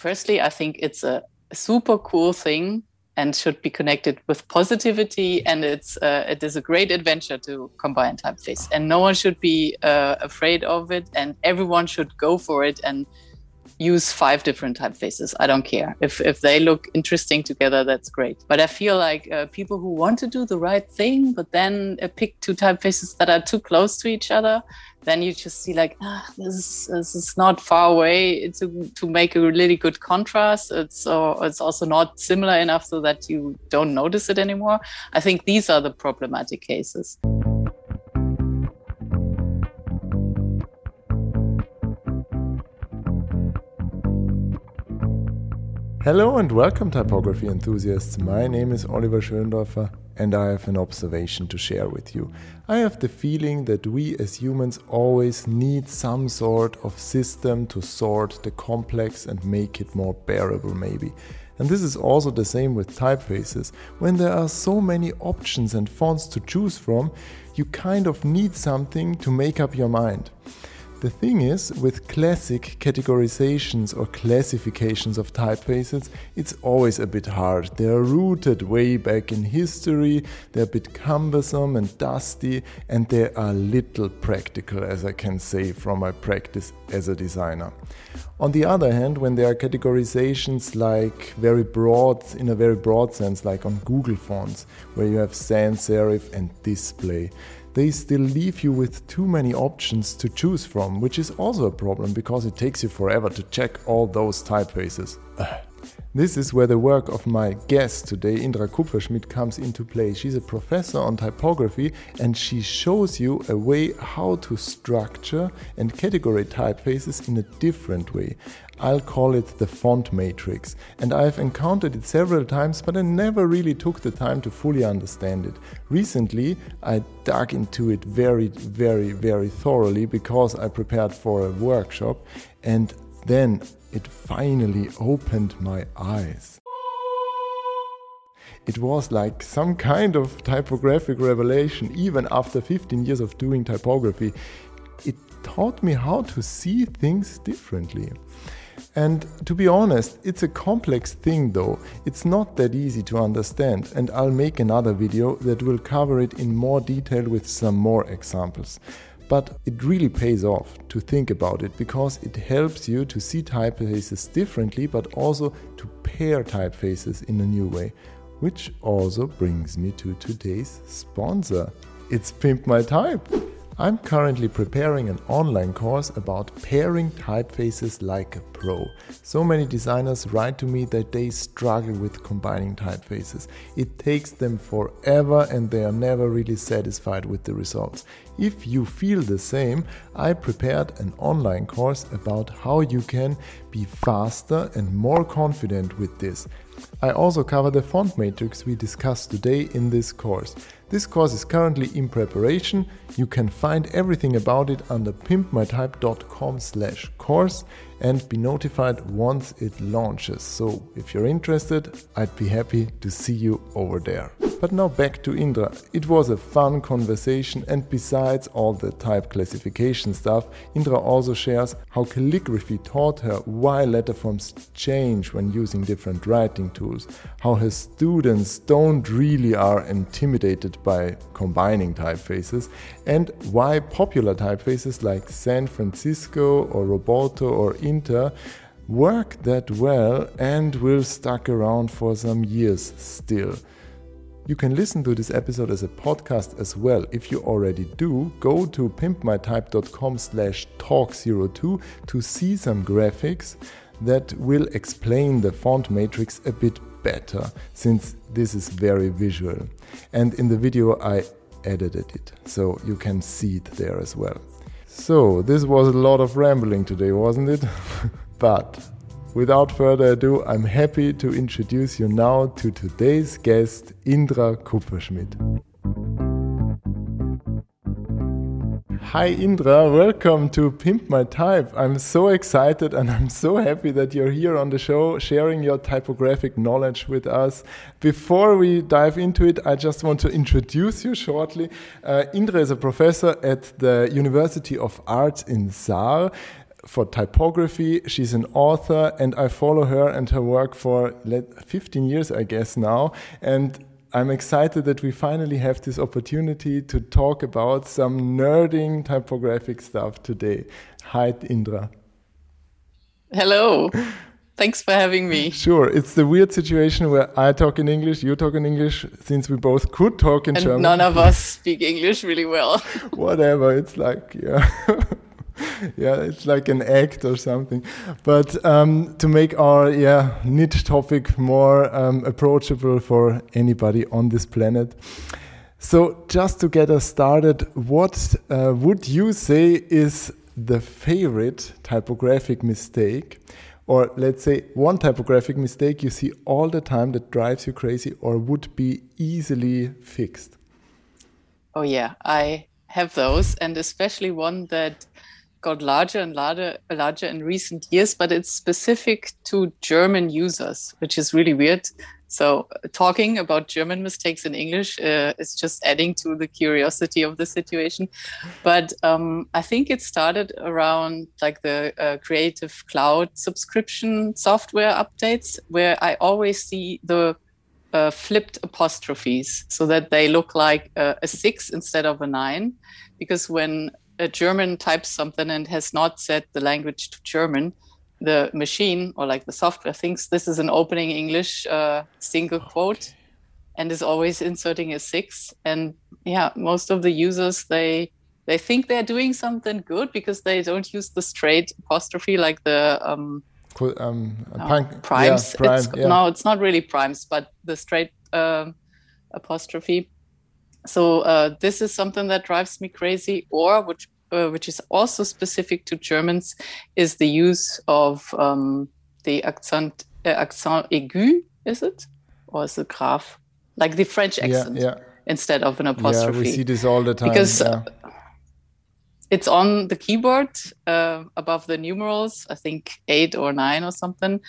Firstly, I think it's a super cool thing and should be connected with positivity. And it's uh, it is a great adventure to combine typeface, and no one should be uh, afraid of it, and everyone should go for it and use five different typefaces. I don't care if if they look interesting together. That's great. But I feel like uh, people who want to do the right thing, but then uh, pick two typefaces that are too close to each other, then you just see like ah, this is this is not far away. It's to make a really good contrast. It's uh, it's also not similar enough so that you don't notice it anymore. I think these are the problematic cases. Hello and welcome, typography enthusiasts. My name is Oliver Schöndorfer and I have an observation to share with you. I have the feeling that we as humans always need some sort of system to sort the complex and make it more bearable, maybe. And this is also the same with typefaces. When there are so many options and fonts to choose from, you kind of need something to make up your mind. The thing is, with classic categorizations or classifications of typefaces, it's always a bit hard. They are rooted way back in history, they're a bit cumbersome and dusty, and they are little practical, as I can say from my practice as a designer. On the other hand, when there are categorizations like very broad, in a very broad sense, like on Google fonts, where you have sans serif and display, they still leave you with too many options to choose from, which is also a problem because it takes you forever to check all those typefaces. This is where the work of my guest today, Indra Kupferschmid, comes into play. She's a professor on typography and she shows you a way how to structure and categorize typefaces in a different way. I'll call it the font matrix, and I've encountered it several times, but I never really took the time to fully understand it. Recently, I dug into it very, very, very thoroughly because I prepared for a workshop, and then it finally opened my eyes. It was like some kind of typographic revelation, even after 15 years of doing typography. It taught me how to see things differently. And to be honest, it's a complex thing though. It's not that easy to understand, and I'll make another video that will cover it in more detail with some more examples. But it really pays off to think about it because it helps you to see typefaces differently, but also to pair typefaces in a new way. Which also brings me to today's sponsor. It's Pimp My Type. I'm currently preparing an online course about pairing typefaces like a pro. So many designers write to me that they struggle with combining typefaces. It takes them forever and they are never really satisfied with the results. If you feel the same, I prepared an online course about how you can be faster and more confident with this. I also cover the font matrix we discussed today in this course. This course is currently in preparation. You can find everything about it under pimpmytype.com slash course and be notified once it launches. So if you're interested, I'd be happy to see you over there. But now back to Indra. It was a fun conversation and besides all the type classification stuff, Indra also shares how calligraphy taught her why letter forms change when using different writing tools, how her students don't really are intimidated by combining typefaces, and why popular typefaces like San Francisco or Roboto or Inter work that well and will stuck around for some years still. You can listen to this episode as a podcast as well. If you already do, go to pimpmytype.com slash talk02 to see some graphics that will explain the font matrix a bit better since this is very visual. And in the video I edited it so you can see it there as well. So, this was a lot of rambling today, wasn't it? but Without further ado, I'm happy to introduce you now to today's guest, Indra Kupferschmid. Hi Indra, welcome to Pimp My Type. I'm so excited and I'm so happy that you're here on the show sharing your typographic knowledge with us. Before we dive into it, I just want to introduce you shortly. Uh, Indra is a professor at the University of Arts in Saar for typography. She's an author, and I follow her and her work for 15 years, I guess, now. And I'm excited that we finally have this opportunity to talk about some nerding typographic stuff today. Hi, Indra. Hello. Thanks for having me. Sure. It's the weird situation where I talk in English, you talk in English, since we both could talk in and German. None of us speak English really well. Whatever. It's like, yeah. yeah, it's like an act or something. But um, to make our yeah niche topic more um, approachable for anybody on this planet. So, just to get us started, what uh, would you say is the favorite typographic mistake? Or let's say one typographic mistake you see all the time that drives you crazy or would be easily fixed? Oh, yeah, I have those, and especially one that got larger and larger, larger in recent years, but it's specific to German users, which is really weird. So, talking about German mistakes in English uh, is just adding to the curiosity of the situation. But um, I think it started around like the uh, Creative Cloud subscription software updates, where I always see the uh, flipped apostrophes so that they look like a six instead of a nine. Because when a German types something and has not set the language to German, the machine or like the software thinks this is an opening English uh, single quote and is always inserting a six. And yeah, most of the users they they think they're doing something good because they don't use the straight apostrophe like the um, um, no, primes. Yeah, prime, it's, yeah. No, it's not really primes, but the straight uh, apostrophe. So uh, this is something that drives me crazy. Or which uh, which is also specific to Germans, is the use of um, the accent uh, accent aigu. Is it or is it grave? Like the French accent yeah, yeah. instead of an apostrophe. Yeah, we see this all the time. Because yeah. uh, it's on the keyboard uh, above the numerals, I think eight or nine or something.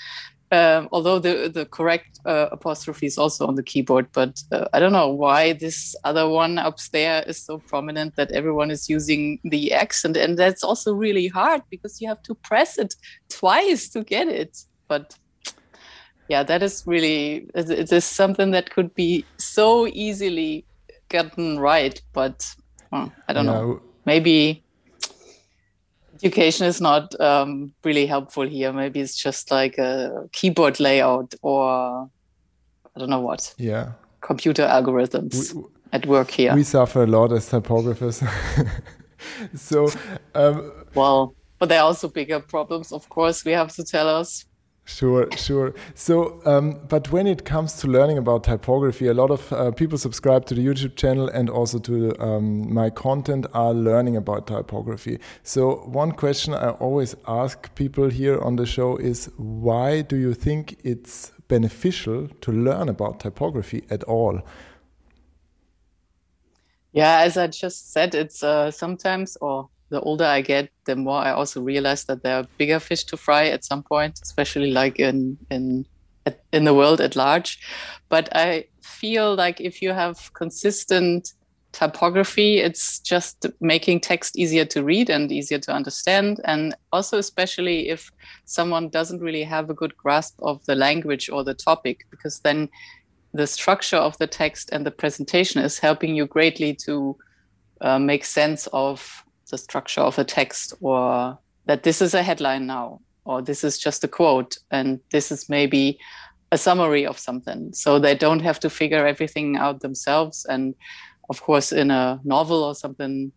Um, although the the correct uh, apostrophe is also on the keyboard, but uh, I don't know why this other one up there is so prominent that everyone is using the accent, and that's also really hard because you have to press it twice to get it. But yeah, that is really it is something that could be so easily gotten right, but well, I don't yeah. know. Maybe education is not um, really helpful here. Maybe it's just like a keyboard layout or I don't know what. Yeah. Computer algorithms we, at work here. We suffer a lot as typographers. so, um, well, but there are also bigger problems, of course, we have to tell us. Sure, sure. So, um, but when it comes to learning about typography, a lot of uh, people subscribe to the YouTube channel and also to um, my content are learning about typography. So, one question I always ask people here on the show is why do you think it's beneficial to learn about typography at all? Yeah, as I just said, it's uh, sometimes, or the older I get, the more I also realize that there are bigger fish to fry at some point, especially like in in in the world at large. But I feel like if you have consistent typography, it's just making text easier to read and easier to understand. And also, especially if someone doesn't really have a good grasp of the language or the topic, because then the structure of the text and the presentation is helping you greatly to uh, make sense of the structure of a text or that this is a headline now or this is just a quote and this is maybe a summary of something. So they don't have to figure everything out themselves. And of course in a novel or something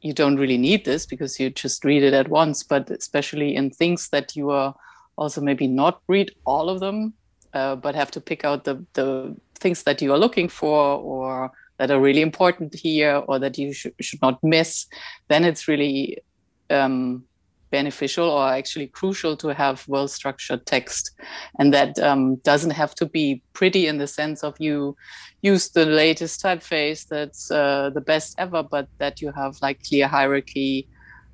you don't really need this because you just read it at once. But especially in things that you are also maybe not read all of them uh, but have to pick out the the things that you are looking for or that are really important here or that you sh- should not miss, then it's really um, beneficial or actually crucial to have well structured text. And that um, doesn't have to be pretty in the sense of you use the latest typeface that's uh, the best ever, but that you have like clear hierarchy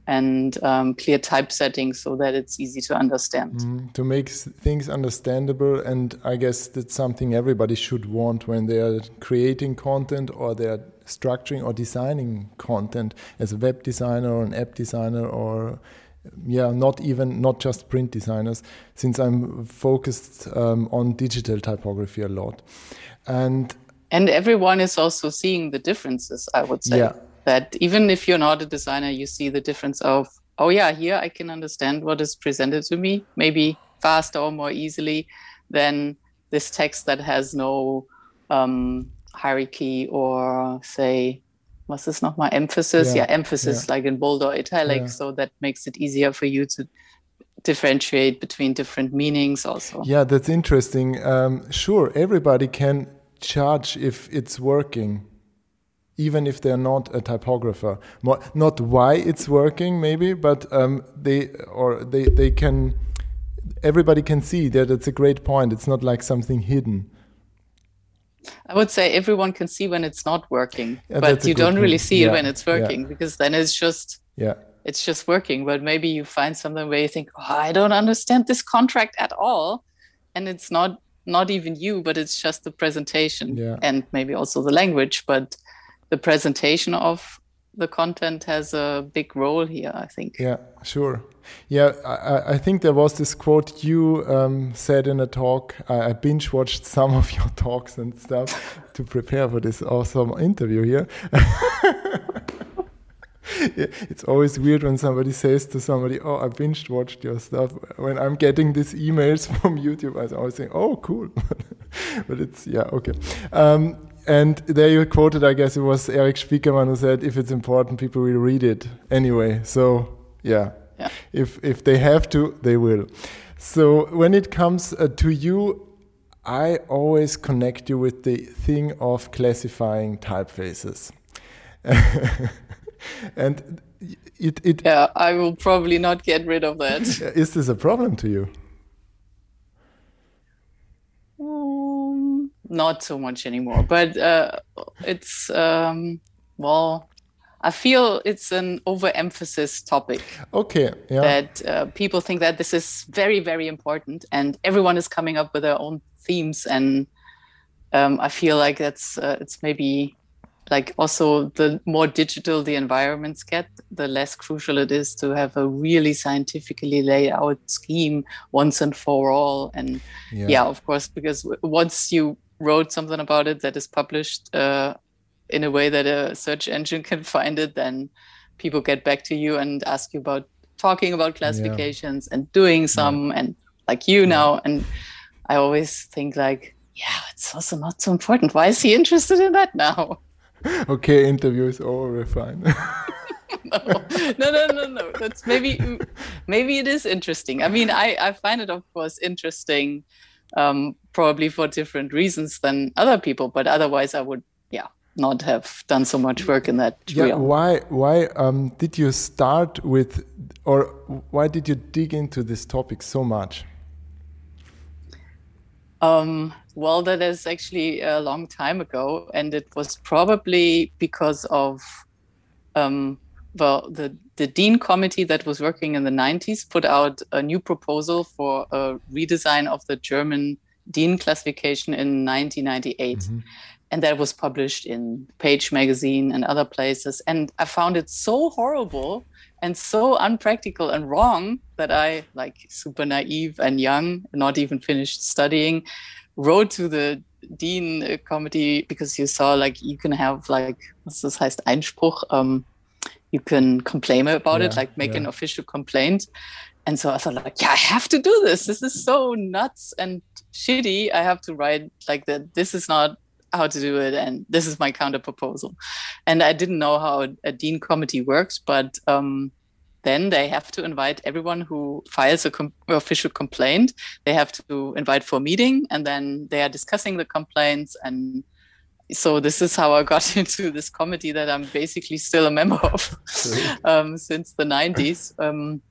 and um, clear typesetting so that it's easy to understand. Mm, to make things understandable, and I guess that's something everybody should want when they are creating content or they're structuring or designing content as a web designer or an app designer or yeah, not even not just print designers, since I'm focused um, on digital typography a lot, and and everyone is also seeing the differences. I would say Yeah. That even if you're not a designer, you see the difference of oh yeah, here I can understand what is presented to me, maybe faster or more easily than this text that has no um, hierarchy or say was this not my emphasis? Yeah, Yeah, emphasis like in bold or italic, Yeah. so that makes it easier for you to differentiate between different meanings also. Yeah, that's interesting. Um, sure, everybody can judge if it's working, even if they're not a typographer. Mo- Not why it's working, maybe, but um, they or they they can. Everybody can see that it's a great point. It's not like something hidden. I would say everyone can see when it's not working, Yeah, but you don't really point. see Yeah, it when it's yeah. working because then it's just Yeah, it's just working. But maybe you find something where you think, oh, I don't understand this contract at all, and it's not not even you, but it's just the presentation Yeah. and maybe also the language. But the presentation of the content has a big role here, I think. yeah, sure. Yeah, I, I- think there was this quote you um, said in a talk. I, I binge watched some of your talks and stuff to prepare for this awesome interview here. Yeah, it's always weird when somebody says to somebody, "Oh, I binge watched your stuff." When I'm getting these emails from YouTube, I always think, "Oh, cool," but it's yeah, okay. Um, and there you quoted, I guess it was Erik Spiekermann who said, "If it's important, people will read it anyway." So yeah, Yeah. if if they have to, they will. So when it comes uh, to you, I always connect you with the thing of classifying typefaces. and it, it Yeah, I will probably not get rid of that. is this a problem to you? Not so much anymore, but uh, it's um, well, I feel it's an overemphasis topic. Okay, yeah, that uh, people think that this is very, very important, and everyone is coming up with their own themes, and um, I feel like that's uh, it's maybe like also the more digital the environments get, the less crucial it is to have a really scientifically laid out scheme once and for all, and yeah, yeah, of course, because once you wrote something about it that is published uh, in a way that a search engine can find it, then people get back to you and ask you about talking about classifications and doing some, and like you now. And I always think like, yeah, it's also not so important. Why is he interested in that now? Okay, interview is over. Fine. no, no, no, no, no. That's maybe maybe it is interesting. I mean, I I find it of course interesting, um, probably for different reasons than other people, but otherwise I would yeah not have done so much work in that yeah, realm. why why um, did you start with, or why did you dig into this topic so much? Um, well, that is actually a long time ago, and it was probably because of um, well, the the DIN committee that was working in the 90s put out a new proposal for a redesign of the German DIN classification in 1998. And that was published in Page magazine and other places. And I found it so horrible and so unpractical and wrong that I, like super naive and young, not even finished studying, wrote to the DIN uh, committee because you saw like you can have like what's this heißt Einspruch. Um, you can complain about it, like make yeah. an official complaint. And so I thought, like, yeah, I have to do this. This is so nuts and shitty. I have to write like that. This is not how to do it, and this is my counter proposal. And I didn't know how a, DIN committee works, but um, then they have to invite everyone who files a com- official complaint. They have to invite for a meeting, and then they are discussing the complaints and so this is how I got into this committee that I'm basically still a member of um, since the 90s. Um,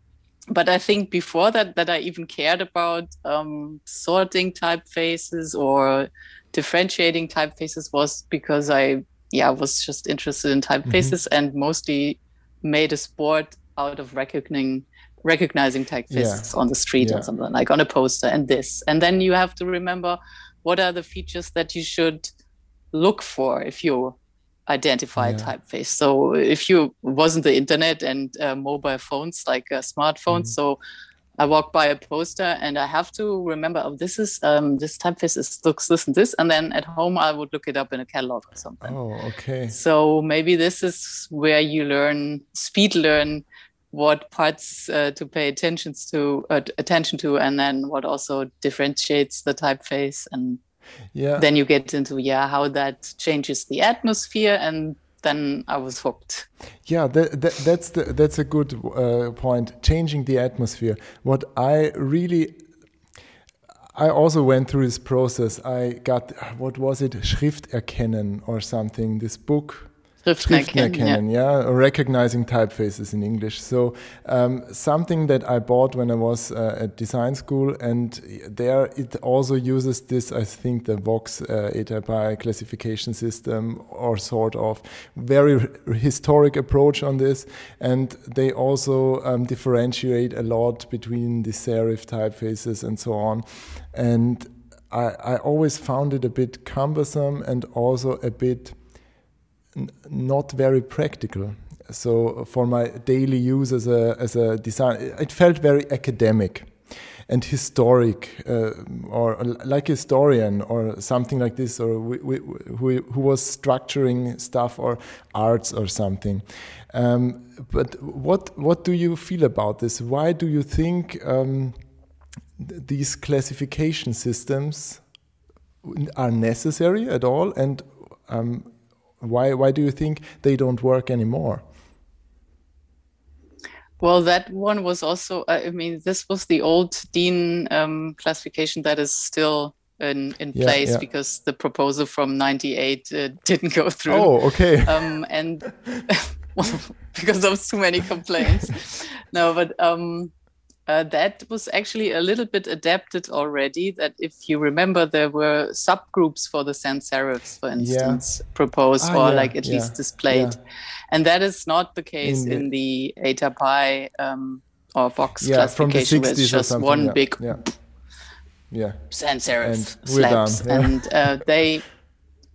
but I think before that, that I even cared about um, sorting typefaces or differentiating typefaces was because I, yeah, was just interested in typefaces and mostly made a sport out of recognizing recognizing typefaces on the street Yeah. or something like on a poster and this. And then you have to remember what are the features that you should look for if you identify yeah. typeface. So if you wasn't the internet and uh, mobile phones like uh, smartphones, mm-hmm. so I walk by a poster and I have to remember, oh, this is um, this typeface is looks this and this, and then at home I would look it up in a catalog or something. Oh, okay. So maybe this is where you learn speed learn what parts uh, to pay attention to uh, attention to, and then what also differentiates the typeface and yeah then you get into yeah how that changes the atmosphere and then I was hooked. Yeah, that, that, that's the, that's a good uh, point. Changing the atmosphere. What I really, I also went through this process. I got what was it, Schrifterkennen or something. This book Schriftenerkennen, yeah. yeah, recognizing typefaces in English. So um, something that I bought when I was uh, at design school, and there it also uses this. I think the Vox uh, ATypI classification system, or sort of very historic approach on this, and they also um, differentiate a lot between the serif typefaces and so on, and I, I always found it a bit cumbersome and also a bit not very practical. So for my daily use as a as a designer, it felt very academic and historic, uh, or like a historian, or something like this, or who, who was structuring stuff, or arts, or something. Um, but what what do you feel about this? Why do you think um, th these classification systems are necessary at all? And um, why why do you think they don't work anymore? Well, that one was also. I mean, this was the old DIN um, classification that is still in, in yeah, place yeah. because the proposal from '98 uh, didn't go through. Oh, okay. Um, and because of too many complaints. no, but um, uh, that was actually a little bit adapted already. That if you remember, there were subgroups for the sans serifs, for instance, yeah. proposed ah, or yeah, like at yeah, least displayed, and that is not the case in the, in the ATypI um, or Vox classification, where it's just one big yeah. sans serif slabs, and uh, they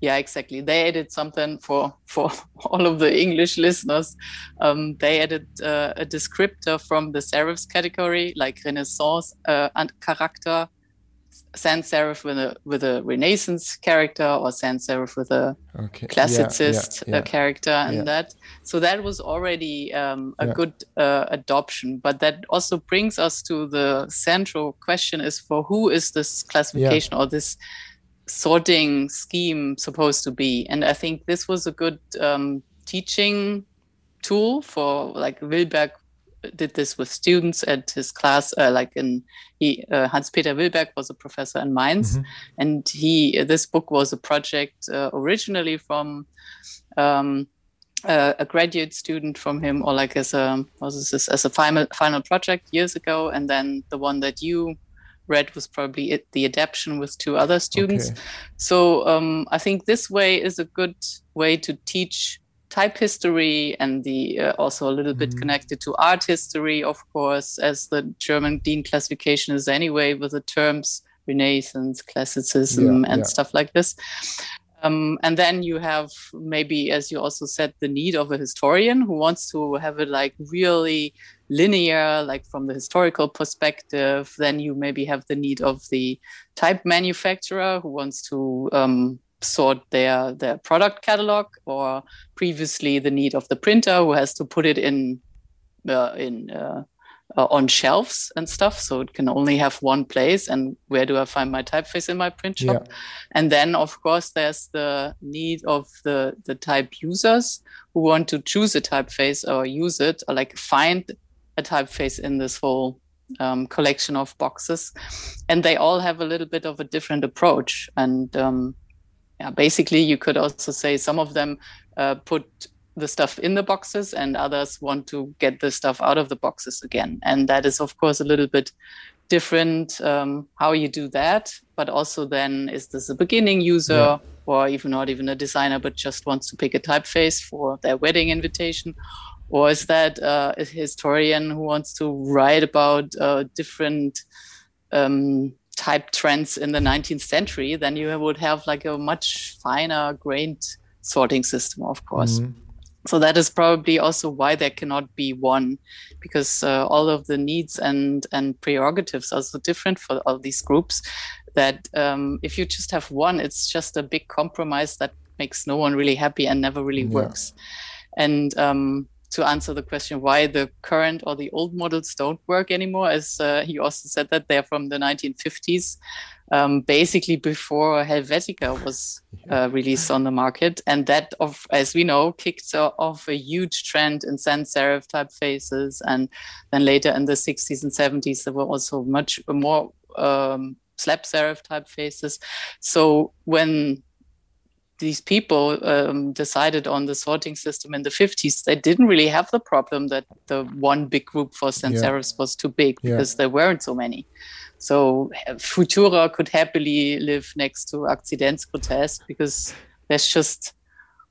yeah exactly. They added something for for all of the english listeners. Um, they added uh, a descriptor from the serifs category like renaissance uh, and character. Sans serif with a with a renaissance character or sans serif with a okay. classicist yeah, yeah, uh, yeah. character and that. So that was already um, a good uh, adoption. But that also brings us to the central question is for who is this classification or this sorting scheme supposed to be and i think this was a good um, teaching tool for like willberg did this with students at his class uh, like in he uh, hans peter willberg was a professor in mainz mm-hmm. and he this book was a project uh, originally from um, a graduate student from him or like as a was this as a final final project years ago and then the one that you read was probably it, the adaptation with two other students. Okay. So um, I think this way is a good way to teach type history and the uh, also a little mm-hmm. bit connected to art history, of course, as the German DIN classification is anyway with the terms Renaissance, classicism, yeah, and yeah. stuff like this. Um, and then you have maybe, as you also said, the need of a historian who wants to have it like really linear, like from the historical perspective. Then you maybe have the need of the type manufacturer who wants to um, sort their their product catalog, or previously the need of the printer who has to put it in uh, in uh, uh, on shelves and stuff so it can only have one place and where do i find my typeface in my print shop yeah. and then of course there's the need of the the type users who want to choose a typeface or use it or like find a typeface in this whole um, collection of boxes. And they all have a little bit of a different approach. And um, yeah basically you could also say some of them uh, put the stuff in the boxes and others want to get the stuff out of the boxes again. And that is of course a little bit different um, how you do that. But also then is this a beginning user yeah. or even not even a designer but just wants to pick a typeface for their wedding invitation or is that uh, a historian who wants to write about uh, different um, type trends in the 19th century then you would have like a much finer grained sorting system, of course. Mm-hmm. So that is probably also why there cannot be one, because uh, all of the needs and and prerogatives are so different for all these groups that um, if you just have one, it's just a big compromise that makes no one really happy and never really yeah. works. And um, to answer the question why the current or the old models don't work anymore, as uh, he also said that they're from the 1950s, um, basically before Helvetica was uh, released on the market, and that, of as we know, kicked off a huge trend in sans serif typefaces, and then later in the 60s and 70s there were also much more um, slab serif typefaces. So when these people um, decided on the sorting system in the 50s, they didn't really have the problem that the one big group for sans serifs yeah. was too big because yeah. there weren't so many. So Futura could happily live next to Akzidenz-Grotesk because there's just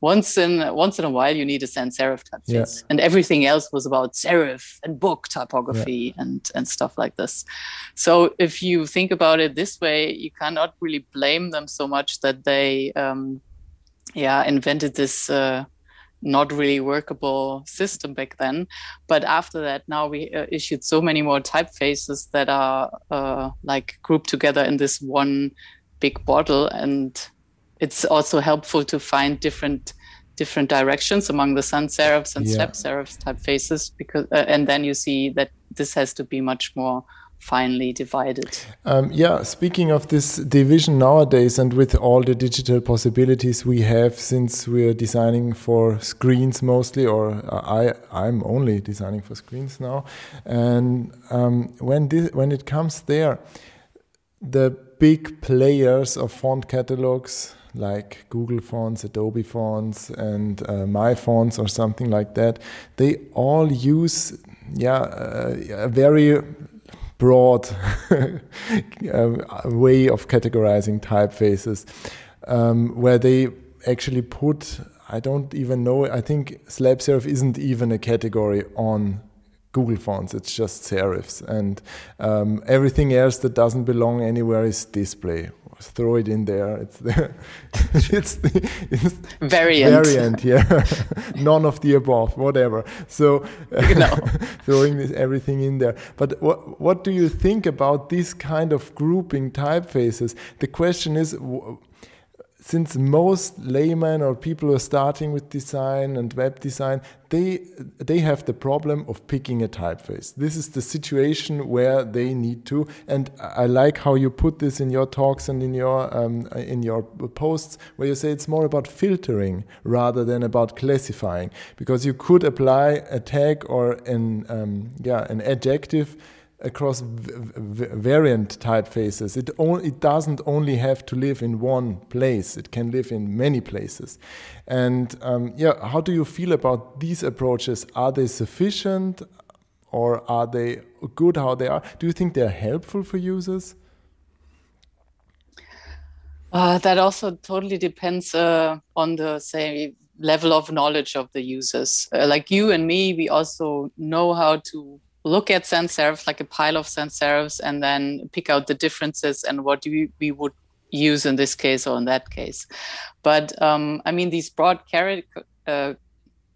once in once in a while you need a sans serif typeface, yeah. and everything else was about serif and book typography yeah. and and stuff like this. So if you think about it this way, you cannot really blame them so much that they um, yeah invented this uh, not really workable system back then but after that now we uh, issued so many more typefaces that are uh, like grouped together in this one big bottle and it's also helpful to find different different directions among the sans serifs and yeah. slab serifs typefaces because uh, and then you see that this has to be much more finely divided. Um, yeah, speaking of this division nowadays, and with all the digital possibilities we have, since we're designing for screens mostly, or I I'm only designing for screens now, and um, when this, when it comes there, the big players of font catalogs like Google fonts, Adobe fonts, and uh, my fonts or something like that, they all use yeah uh, a very broad way of categorizing typefaces, um, where they actually put, I don't even know, I think slab serif isn't even a category on Google Fonts. It's just serifs, and um, everything else that doesn't belong anywhere is display throw it in there. It's the, it's the it's variant. Variant, yeah. None of the above, whatever. So no. throwing this, everything in there. But what what do you think about this kind of grouping typefaces? The question is since most laymen or people who are starting with design and web design, they they have the problem of picking a typeface. This is the situation where they need to. And I like how you put this in your talks and in your um, in your posts, where you say it's more about filtering rather than about classifying, because you could apply a tag or an um, yeah an adjective across variant typefaces. It, it doesn't only have to live in one place, it can live in many places. And um, yeah, how do you feel about these approaches? Are they sufficient or are they good how they are? Do you think they're helpful for users? Uh, that also totally depends uh, on the say level of knowledge of the users. Uh, like you and me, we also know how to look at sans serifs like a pile of sans serifs and then pick out the differences and what we, we would use in this case or in that case. But um, I mean, these broad uh,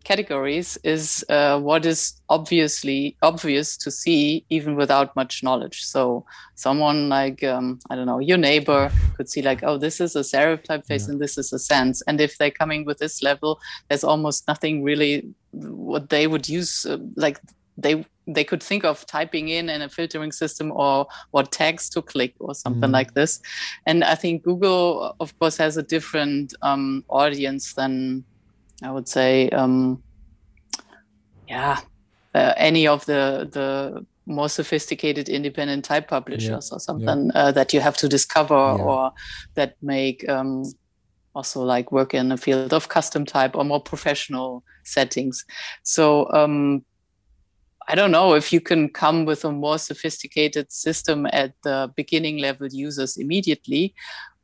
categories is uh, what is obviously obvious to see even without much knowledge. So someone like um, I don't know your neighbor could see like oh this is a serif typeface yeah. and this is a sans. And if they're coming with this level, there's almost nothing really what they would use uh, like they they could think of typing in in a filtering system or what tags to click or something mm. like this and i think google of course has a different um, audience than i would say um, yeah uh, any of the the more sophisticated independent type publishers yeah. or something yeah. uh, that you have to discover yeah. or that make um, also like work in a field of custom type or more professional settings so um, I don't know if you can come with a more sophisticated system at the beginning level users immediately.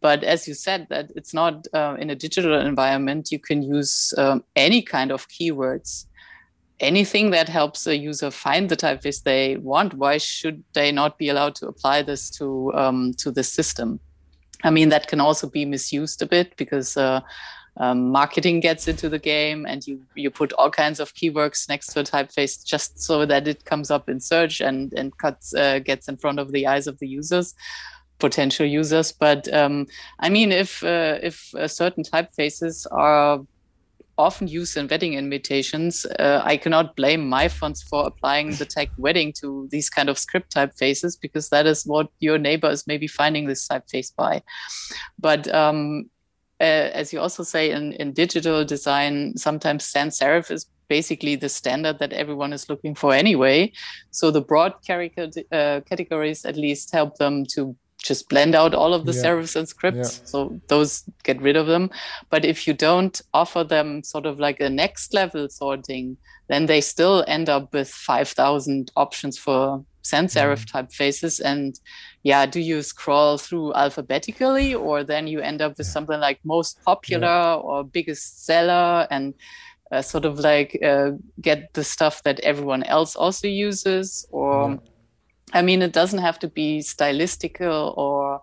But as you said, that it's not uh, in a digital environment, you can use um, any kind of keywords. Anything that helps a user find the typeface they want, why should they not be allowed to apply this to um, to the system? I mean, that can also be misused a bit because uh, um, marketing gets into the game and you you put all kinds of keywords next to a typeface just so that it comes up in search and and cuts uh, gets in front of the eyes of the users potential users. But um, i mean if uh, if uh, certain typefaces are often used in wedding invitations uh, i cannot blame myfonts for applying the tag wedding to these kind of script typefaces because that is what your neighbor is maybe finding this typeface by. But um, uh, as you also say in, in digital design, sometimes sans serif is basically the standard that everyone is looking for anyway. So the broad uh, categories at least help them to just blend out all of the yeah. serifs and scripts. Yeah. So those get rid of them. But if you don't offer them sort of like a next level sorting, then they still end up with 5,000 options for sans serif mm. typefaces. And yeah, do you scroll through alphabetically or then you end up with something like most popular yeah. or biggest seller and uh, sort of like uh, get the stuff that everyone else also uses or yeah. I mean, it doesn't have to be stylistical or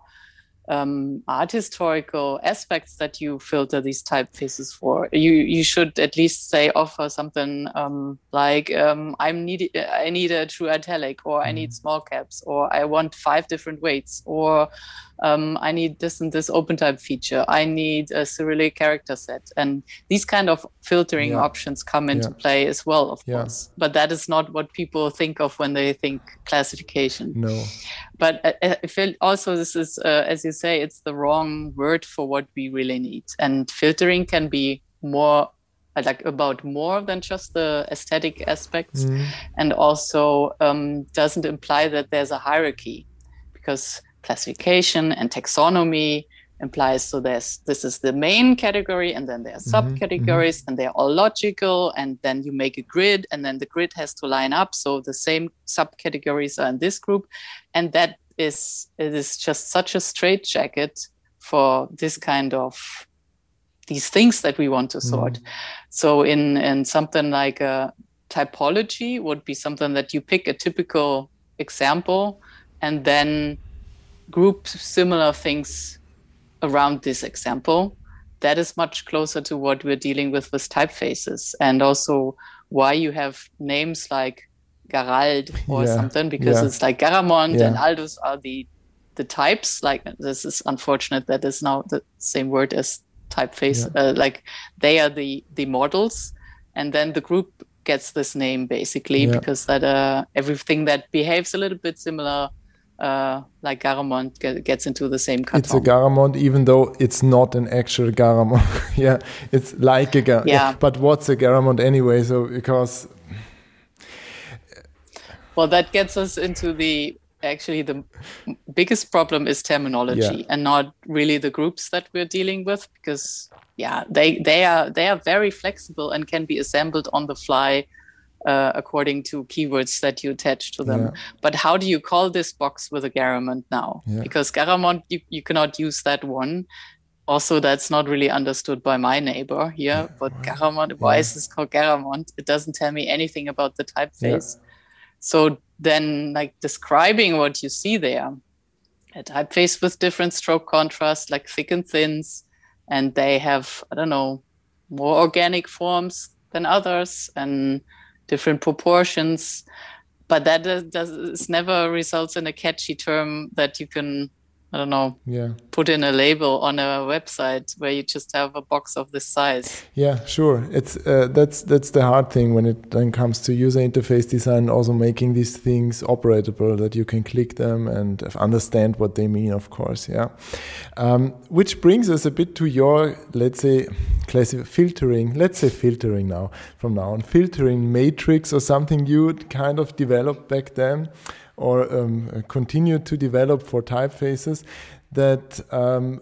um, art historical aspects that you filter these typefaces for. You you should at least say offer something um, like um, I'm need I need a true italic or I need mm-hmm. small caps or I want five different weights or um, I need this and this open type feature. I need a Cyrillic character set. And these kind of filtering yeah. options come into yeah. play as well, of yeah. course. But that is not what people think of when they think classification. No. But uh, uh, I feel also this is, uh, as you say, it's the wrong word for what we really need. And filtering can be more like about more than just the aesthetic aspects mm. and also um, doesn't imply that there's a hierarchy because classification and taxonomy implies so there's this is the main category and then there are mm-hmm, subcategories mm-hmm. and they're all logical and then you make a grid and then the grid has to line up so the same subcategories are in this group and that is it is just such a straitjacket for this kind of these things that we want to sort mm. so in in something like a typology would be something that you pick a typical example and then group similar things around this example, that is much closer to what we're dealing with with typefaces and also why you have names like Garalde or yeah. something because yeah. it's like Garamond yeah. and Aldus are the the types. Like this is unfortunate that is now the same word as typeface. Uh, like they are the the models, and then the group gets this name basically because that uh, everything that behaves a little bit similar uh, like Garamond get, gets into the same It's a Garamond, even though it's not an actual Garamond. yeah, it's like a Garamond. Yeah. But what's a Garamond anyway? So because. Well, that gets us into the actually the biggest problem is terminology yeah. and not really the groups that we're dealing with because yeah they they are they are very flexible and can be assembled on the fly uh, according to keywords that you attach to them. Yeah. But how do you call this box with a Garamond now? Yeah. Because Garamond, you, you cannot use that one. Also, that's not really understood by my neighbor here. But Garamond, why is this called Garamond? It doesn't tell me anything about the typeface. So then, like describing what you see there, a typeface with different stroke contrast, like thick and thins, and they have I don't know more organic forms than others, and different proportions but that does, does never results in a catchy term that you can I don't know, yeah. put in a label on a website where you just have a box of this size. Yeah, sure. It's uh, that's that's the hard thing when it then comes to user interface design. Also making these things operatable that you can click them and understand what they mean. Of course, yeah. Um, which brings us a bit to your let's say classic filtering. Let's say filtering now from now on filtering matrix or something you kind of developed back then or um, continue to develop for typefaces that um,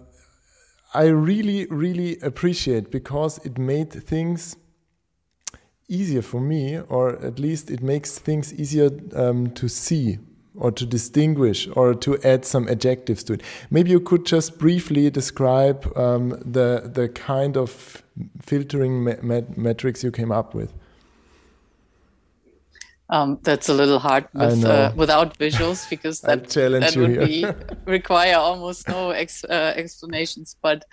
I really, really appreciate because it made things easier for me, or at least it makes things easier um, to see or to distinguish or to add some adjectives to it. Maybe you could just briefly describe um, the the kind of filtering matrix you came up with. Um, that's a little hard with, uh, without visuals because that, that would be require almost no ex, uh, explanations. But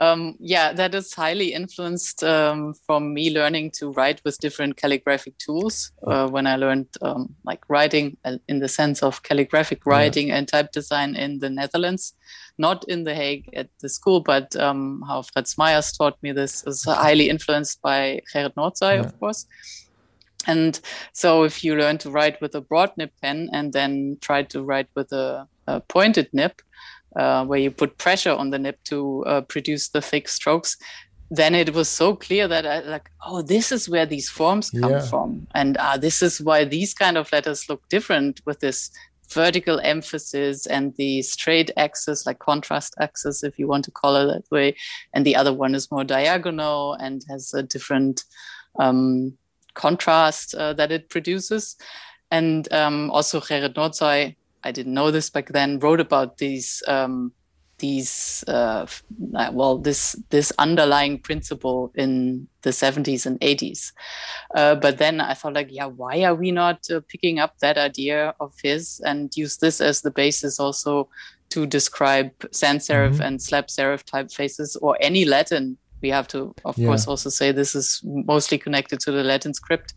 um, yeah, that is highly influenced um, from me learning to write with different calligraphic tools. Uh, when I learned um, like writing uh, in the sense of calligraphic writing yeah. and type design in the Netherlands, not in The Hague at the school, but um, how Fred Smeijers taught me this is highly influenced by Gerrit Noordzij, yeah. of course. And so if you learn to write with a broad nib pen and then try to write with a, a pointed nib, uh, where you put pressure on the nib to uh, produce the thick strokes, then it was so clear that I like, oh, this is where these forms come yeah. from, and uh, this is why these kind of letters look different with this vertical emphasis and the straight axis, like contrast axis, if you want to call it that way, and the other one is more diagonal and has a different um, contrast uh, that it produces. And um, also Gerrit Noordzij, I didn't know this back then, wrote about these um, these uh, well this this underlying principle in the 70s and 80s uh, but then i thought like yeah why are we not uh, picking up that idea of his and use this as the basis also to describe sans serif mm-hmm. and slab serif typefaces or any latin we have to, of yeah. course, also say this is mostly connected to the Latin script,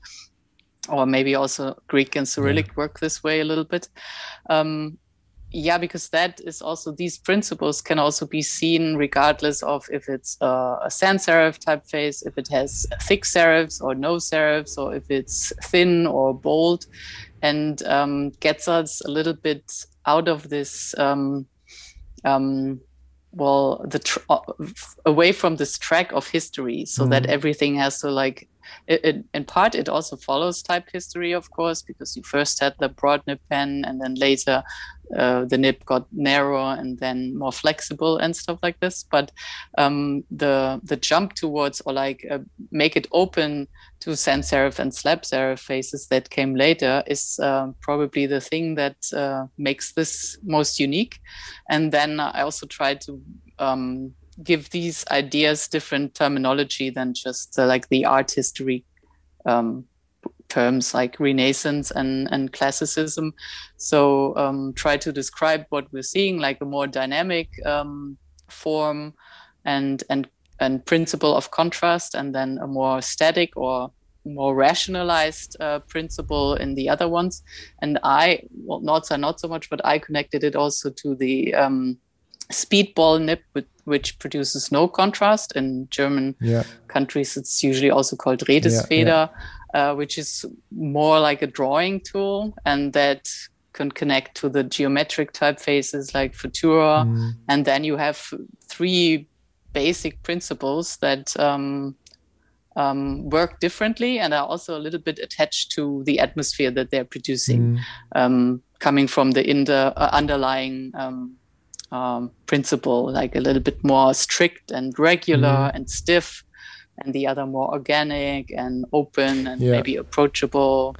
or maybe also Greek and Cyrillic yeah. work this way a little bit. Um, yeah, because that is also these principles can also be seen regardless of if it's a, a sans serif typeface, if it has thick serifs or no serifs, or if it's thin or bold, and um, gets us a little bit out of this um, um, well the tr- uh, away from this track of history so mm. that everything has to like it, it, in part it also follows type history of course because you first had the broad nib pen and then later uh, the nib got narrower and then more flexible and stuff like this. But um, the the jump towards or like uh, make it open to sans serif and slab serif faces that came later is uh, probably the thing that uh, makes this most unique. And then i also tried to um, give these ideas different terminology than just uh, like the art history um, terms like Renaissance and, and classicism. So um, try to describe what we're seeing like a more dynamic um, form and and and principle of contrast, and then a more static or more rationalized uh, principle in the other ones. And I, well, not so not so much, but I connected it also to the um, speedball nib, which produces no contrast. In German yeah. countries, it's usually also called Redisfeder, yeah. Uh, which is more like a drawing tool, and that can connect to the geometric typefaces like Futura. Mm. And then you have three basic principles that um, um, work differently and are also a little bit attached to the atmosphere that they're producing, mm. um, coming from the in the, uh, underlying um, um, principle, like a little bit more strict and regular mm. and stiff, and the other more organic and open and yeah. maybe approachable.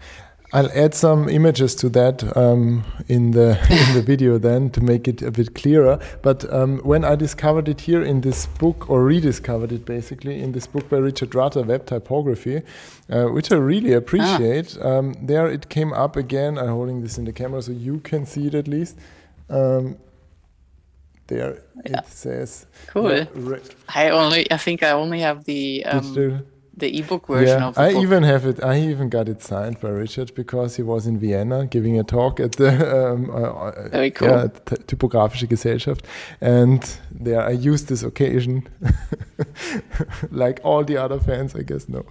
I'll add some images to that um, in the in the video then to make it a bit clearer. But um, when I discovered it here in this book, or rediscovered it basically in this book by Richard Rutter, Web Typography, uh, which I really appreciate. Ah. Um, there it came up again. I'm holding this in the camera so you can see it at least. Um, there yeah. it says cool i only i think i only have the um, the ebook version yeah, of the I book. even have it. I even got it signed by Richard because he was in Vienna giving a talk at the um, uh, Very cool. yeah, Typografische Gesellschaft, and there I used this occasion, like all the other fans. I guess no,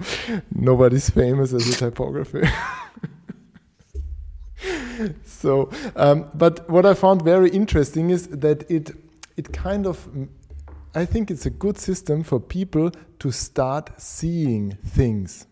nobody's famous as a typographer. so, um, but what I found very interesting is that it it kind of I think it's a good system for people to start seeing things.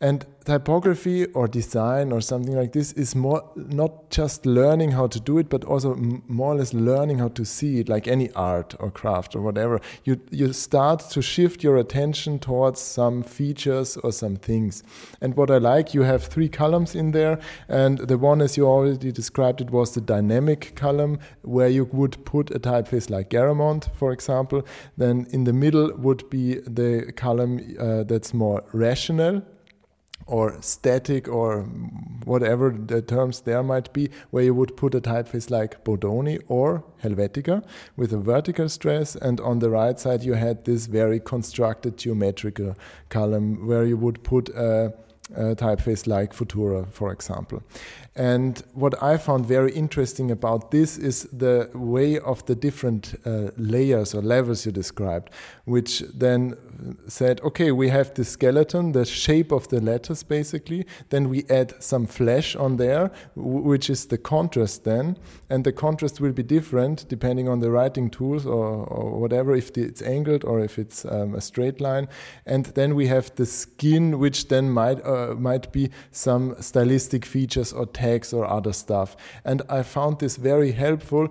And typography or design or something like this is more not just learning how to do it, but also more or less learning how to see it, like any art or craft or whatever. You you start to shift your attention towards some features or some things. And what I like, you have three columns in there, and the one, as you already described, it was the dynamic column where you would put a typeface like Garamond, for example. Then in the middle would be the column uh, that's more rational or static or whatever the terms there might be, where you would put a typeface like Bodoni or Helvetica with a vertical stress, and on the right side you had this very constructed geometrical column where you would put a, a typeface like Futura, for example. And what I found very interesting about this is the way of the different uh, layers or levels you described, which then said, okay, we have the skeleton, the shape of the letters basically. Then we add some flesh on there, which is the contrast then. And the contrast will be different depending on the writing tools or, or whatever, if it's angled or if it's um, a straight line. And then we have the skin, which then might, uh, might be some stylistic features or or other stuff. And I found this very helpful,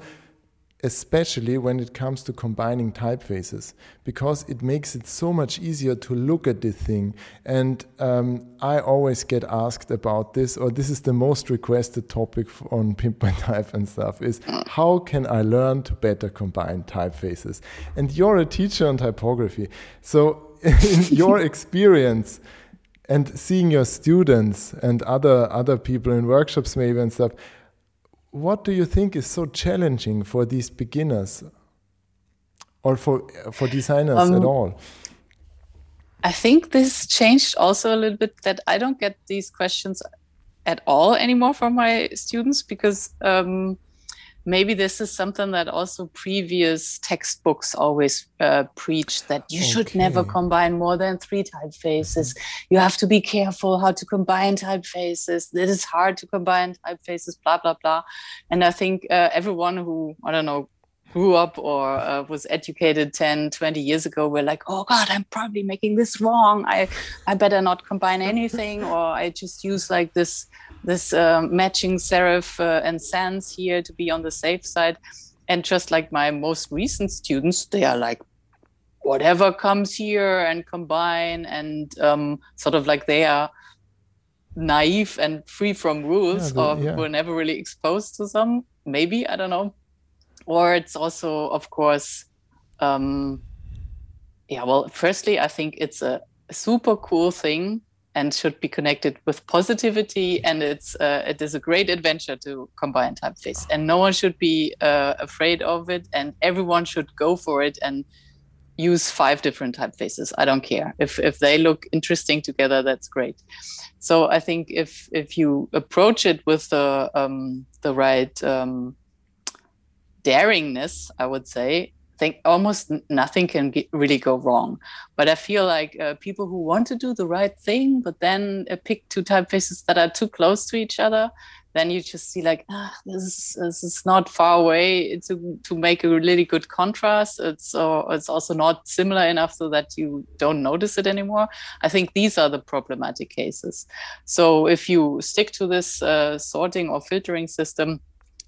especially when it comes to combining typefaces, because it makes it so much easier to look at the thing. And um, I always get asked about this, or this is the most requested topic on Pimp My Type and stuff, is how can I learn to better combine typefaces? And you're a teacher on typography. So in your experience, and seeing your students and other other people in workshops maybe and stuff what do you think is so challenging for these beginners or for for designers um, at all? I think this changed also a little bit that i don't get these questions at all anymore from my students because um, maybe this is something that also previous textbooks always uh, preach that you okay. should never combine more than three typefaces. Mm-hmm. You have to be careful how to combine typefaces. It is hard to combine typefaces, blah, blah, blah. And I think uh, everyone who, I don't know, grew up or uh, was educated 10 20 years ago were like oh god i'm probably making this wrong i i better not combine anything or i just use like this this uh, matching serif uh, and sans here to be on the safe side. And just like my most recent students, they are like, whatever comes here and combine and um, sort of like they are naive and free from rules yeah, or yeah. were never really exposed to them maybe i don't know or it's also of course um yeah well firstly i think it's a super cool thing and should be connected with positivity. And it's uh, it is a great adventure to combine typeface, and no one should be uh, afraid of it, and everyone should go for it and use five different typefaces. I don't care if if they look interesting together. That's great. So I think if if you approach it with the um, the right um, daringness, I would say, think almost nothing can get, really go wrong. But I feel like uh, people who want to do the right thing, but then uh, pick two typefaces that are too close to each other, then you just see like, ah, this is, this is not far away to, to make a really good contrast. It's, uh, it's also not similar enough so that you don't notice it anymore. I think these are the problematic cases. So if you stick to this uh, sorting or filtering system,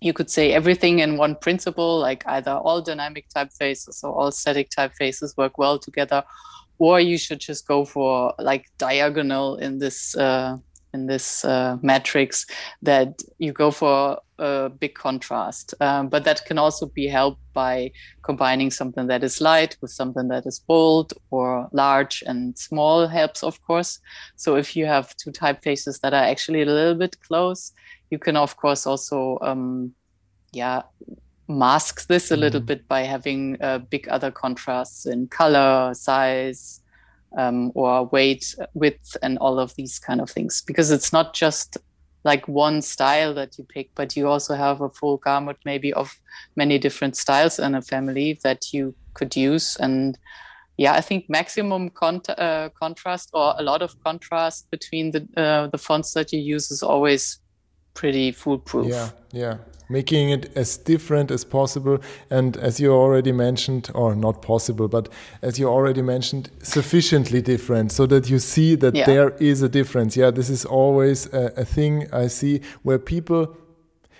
you could say everything in one principle, like either all dynamic typefaces or all static typefaces work well together, or you should just go for like diagonal in this uh, in this uh, matrix that you go for a big contrast. Um, but that can also be helped by combining something that is light with something that is bold or large and small helps, of course. So if you have two typefaces that are actually a little bit close, you can of course also um, yeah mask this a little mm. bit by having uh, big other contrasts in color size um, or weight width and all of these kind of things because it's not just like one style that you pick but you also have a full gamut maybe of many different styles in a family that you could use and yeah i think maximum con- uh, contrast or a lot of contrast between the uh, the fonts that you use is always pretty foolproof. Yeah, yeah. Making it as different as possible. And as you already mentioned, or not possible, but as you already mentioned, sufficiently different so that you see that yeah. there is a difference. Yeah, this is always a, a thing I see where people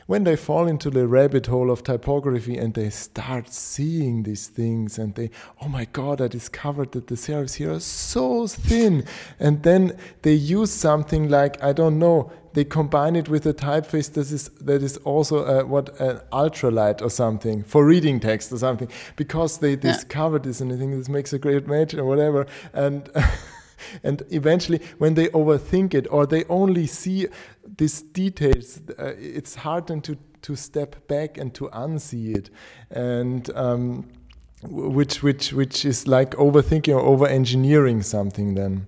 when they fall into the rabbit hole of typography and they start seeing these things and they, oh my God, I discovered that the serifs here are so thin. And then they use something like, I don't know, they combine it with a typeface that is that is also uh, what an ultralight or something for reading text or something because they discovered this and I think this makes a great match or whatever. And and eventually when they overthink it or they only see these details uh, it's hard then to to step back and to unsee it. And um, which which which is like overthinking or over engineering something then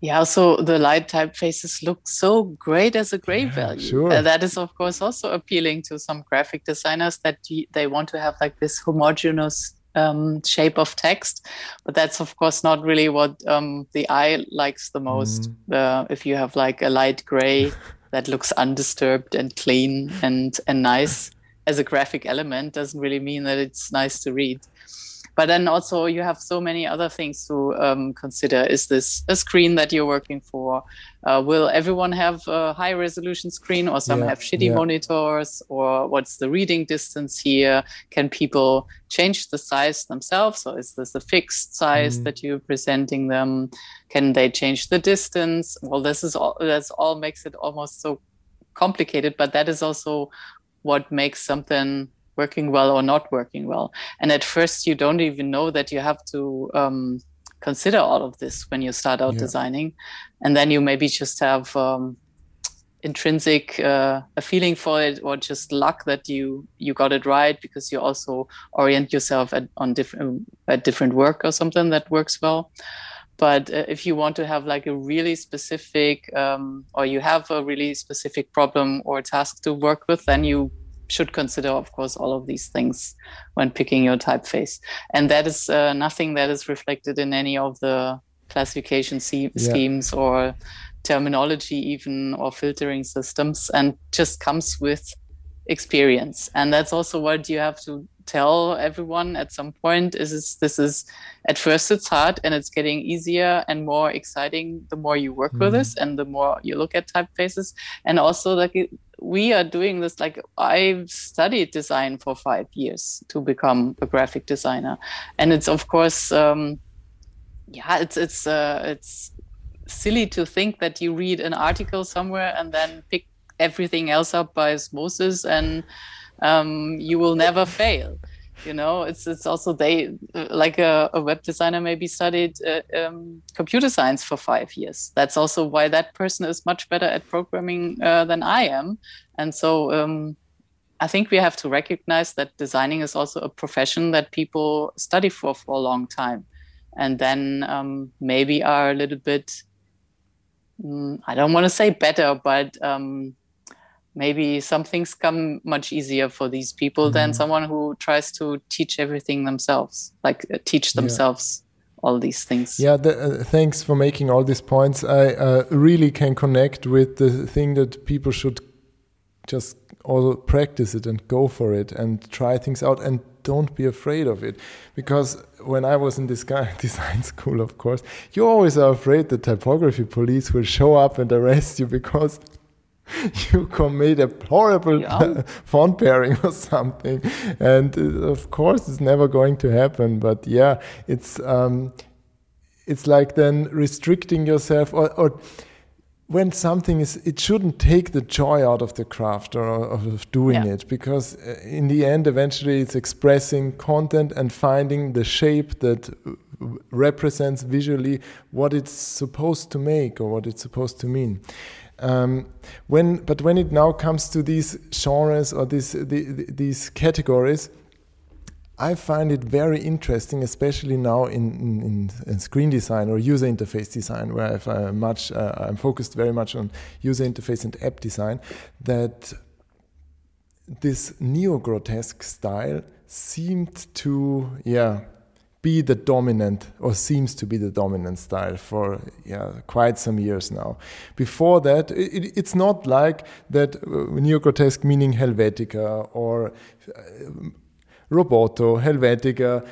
yeah, so the light typefaces look so great as a gray yeah, value. Sure. Uh, that is, of course, also appealing to some graphic designers that they want to have like this homogeneous um, shape of text. But that's, of course, not really what um, the eye likes the most. Mm. Uh, if you have like a light gray that looks undisturbed and clean and, and nice as a graphic element, doesn't really mean that it's nice to read but then also you have so many other things to um, consider. Is this a screen that you're working for? Uh, will everyone have a high resolution screen or some yeah, have shitty yeah. monitors? Or what's the reading distance here? Can people change the size themselves? Or is this a fixed size mm. that you're presenting them? Can they change the distance? Well this is all that's all makes it almost so complicated but that is also what makes something working well or not working well. And at first, you don't even know that you have to um, consider all of this when you start out yeah. designing. And then you maybe just have um, intrinsic uh, a feeling for it or just luck that you you got it right because you also orient yourself at on different at different work or something that works well but uh, if you want to have like a really specific um, or you have a really specific problem or task to work with then you should consider, of course, all of these things when picking your typeface. And that is uh, nothing that is reflected in any of the classification se- yeah. schemes or terminology, even or filtering systems, and just comes with experience. And that's also what you have to tell everyone at some point is this, this is at first it's hard and it's getting easier and more exciting the more you work mm-hmm. with this and the more you look at typefaces and also like we are doing this like i've studied design for five years to become a graphic designer and it's of course um, yeah it's it's uh, it's silly to think that you read an article somewhere and then pick everything else up by osmosis and um, you will never fail you know? It's it's also they like a, a web designer maybe studied uh, um, computer science for five years. That's also why that person is much better at programming uh, than i am. And so um, i think we have to recognize that designing is also a profession that people study for for a long time. And then um, maybe are a little bit mm, i don't want to say better but um, maybe some things come much easier for these people mm-hmm. than someone who tries to teach everything themselves like uh, teach themselves yeah. all these things yeah the, uh, thanks for making all these points i uh, really can connect with the thing that people should just all practice it and go for it and try things out and don't be afraid of it because when i was in this design school of course you always are afraid the typography police will show up and arrest you because you commit a horrible yeah. font pairing or something and uh, of course it's never going to happen but yeah it's um, it's like then restricting yourself or, or when something is it shouldn't take the joy out of the craft or of doing yeah. it because uh, in the end eventually it's expressing content and finding the shape that uh, represents visually what it's supposed to make or what it's supposed to mean um, when, but when it now comes to these genres or these, the, these categories, I find it very interesting, especially now in, in, in, screen design or user interface design, where I've, uh, much, uh, I'm focused very much on user interface and app design, that this neo-grotesque style seemed to, yeah, be the dominant or seems to be the dominant style for yeah, quite some years now. Before that, it, it's not like that uh, neo-grotesque meaning Helvetica or uh, Roboto, Helvetica,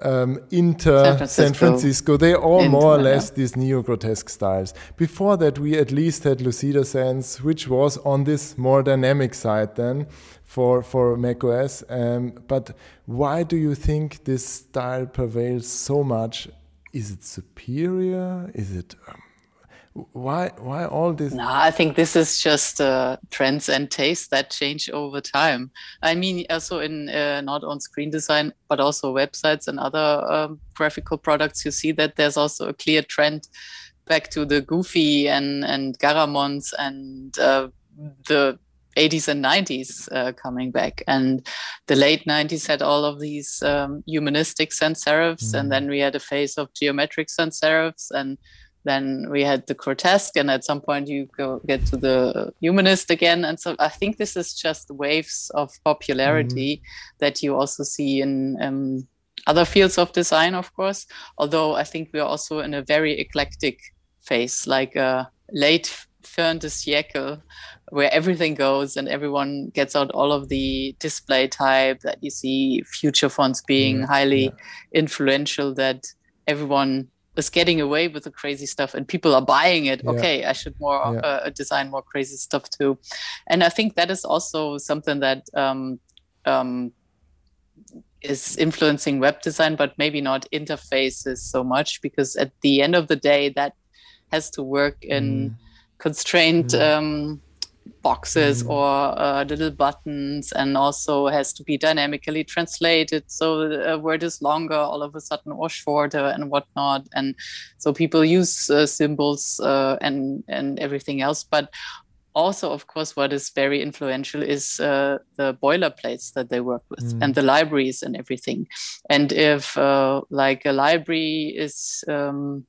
um, Inter, San Francisco. San Francisco. They're all Inter, more or less yeah. these neo-grotesque styles. Before that, we at least had Lucida Sans, which was on this more dynamic side then for for macOS. Um, but why do you think this style prevails so much? Is it superior? Is it? Um, why why all this no i think this is just uh, trends and tastes that change over time i mean also in uh, not on screen design but also websites and other um, graphical products you see that there's also a clear trend back to the goofy and and Garamonds and uh, the 80s and 90s uh, coming back and the late 90s had all of these um, humanistic sans serifs mm. and then we had a phase of geometric sans serifs and then we had the grotesque and at some point you go get to the humanist again and so i think this is just waves of popularity mm-hmm. that you also see in um, other fields of design of course although i think we're also in a very eclectic phase like a late fin de siècle where everything goes and everyone gets out all of the display type that you see Future Fonts being yeah, highly yeah. influential that everyone is getting away with the crazy stuff and people are buying it yeah. okay i should more yeah. uh, design more crazy stuff too and i think that is also something that um, um, is influencing web design but maybe not interfaces so much because at the end of the day that has to work in mm. constrained mm. Um, boxes mm. or uh, little buttons and also has to be dynamically translated so a word is longer all of a sudden or shorter and whatnot and so people use uh, symbols uh, and and everything else but also of course what is very influential is uh, the boilerplates that they work with mm. and the libraries and everything and if uh, like a library is um,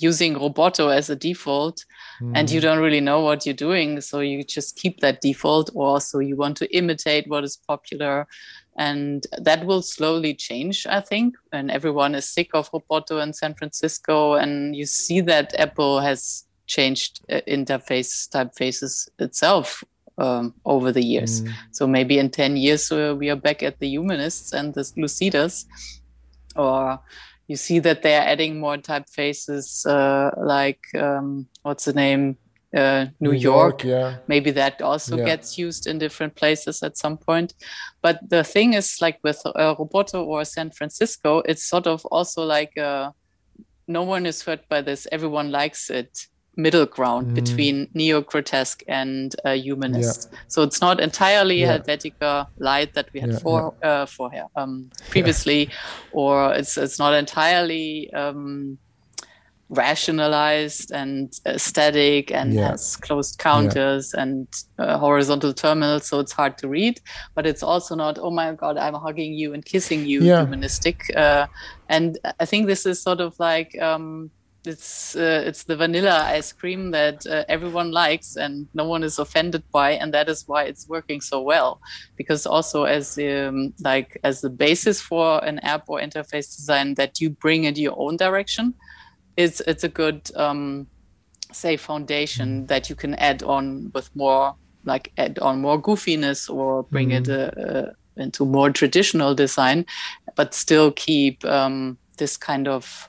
using Roboto as a default mm. and you hmm. don't really know what you're doing. So you just keep that default, or so you want to imitate what is popular. And that will slowly change, I think. And everyone is sick of Roboto in San Francisco. And you see that Apple has changed uh, interface typefaces itself um, over the years. Mm. So maybe in 10 years, uh, we are back at the humanists and the Lucidas. Or you see that they are adding more typefaces uh, like um, what's the name uh, New, New York. York. yeah. Maybe that also yeah. gets used in different places at some point. But the thing is, like with uh, Roboto or San Francisco, it's sort of also like uh, no one is hurt by this. Everyone likes it middle ground mm. between neo-grotesque and uh, humanist. Yeah. So it's not entirely yeah. Helvetica light that we had yeah, for uh, for um, previously, or it's it's not entirely um, rationalized and static and has closed counters and uh, horizontal terminals, so it's hard to read. But it's also not oh my god, I'm hugging you and kissing you, humanistic. Uh, and I think this is sort of like. Um, it's uh, it's the vanilla ice cream that uh, everyone likes and no one is offended by and that is why it's working so well because also as um, like as the basis for an app or interface design that you bring into your own direction it's it's a good um, say foundation that you can add on with more like add on more goofiness or bring mm. it uh, uh, into more traditional design but still keep um, this kind of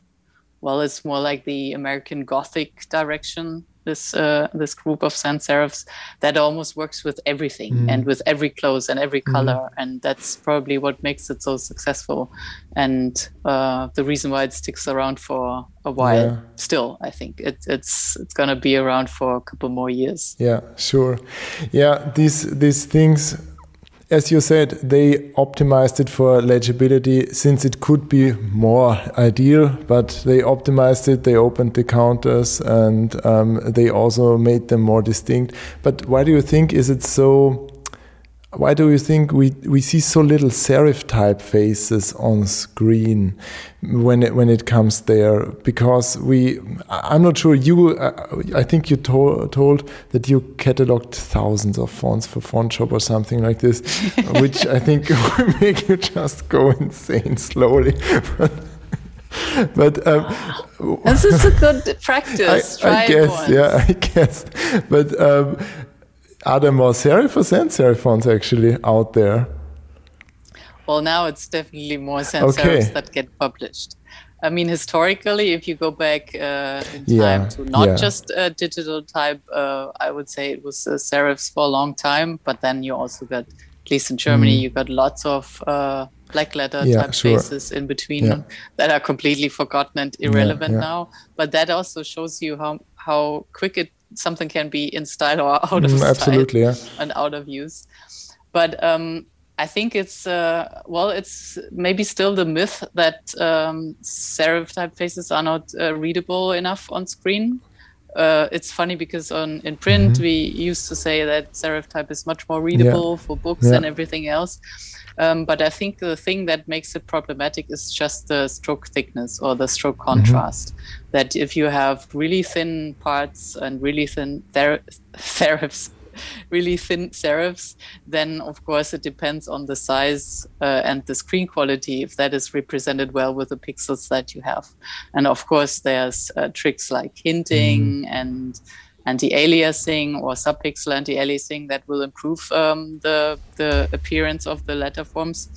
well, it's more like the American Gothic direction. This uh, this group of sans serifs that almost works with everything mm. and with every clothes and every mm. color, mm. and that's probably what makes it so successful, and uh, the reason why it sticks around for a while. Yeah. Still, I think it, it's it's gonna be around for a couple more years. Yeah, sure. Yeah, these these things as you said, they optimized it for legibility since it could be more ideal, but they optimized it, they opened the counters, and um, they also made them more distinct. But why do you think is it so why do you think we, we see so little serif typefaces on screen when it, when it comes there? Because we, I'm not sure. You, uh, I think you to told that you cataloged thousands of fonts for FontShop or something like this, which I think will make you just go insane slowly. but um, this is a good practice. I, I guess, yeah, I guess. But um, are there more serif or sans serif fonts actually out there? Well, now it's definitely more sans okay. serifs that get published. I mean, historically, if you go back uh, in time yeah, to not yeah. just a digital type, uh, I would say it was uh, serifs for a long time. But then you also got, at least in Germany, mm. you got lots of uh, black letter yeah, typefaces sure. in between that are completely forgotten and irrelevant now. But that also shows you how how quick it something can be in style or out of Mm, style absolutely, yeah. and out of use. But um, I think it's uh, well, it's maybe still the myth that um, serif typefaces are not uh, readable enough on screen. Uh, it's funny because on in print Mm-hmm. we used to say that serif type is much more readable for books Yeah. and everything else. Um, but I think the thing that makes it problematic is just the stroke thickness or the stroke Mm-hmm. contrast. That if you have really thin parts and really thin ther- serifs, really thin serifs, then of course it depends on the size uh, and the screen quality if that is represented well with the pixels that you have. And of course, there's uh, tricks like hinting and anti-aliasing or subpixel anti-aliasing that will improve um, the the appearance of the letter forms.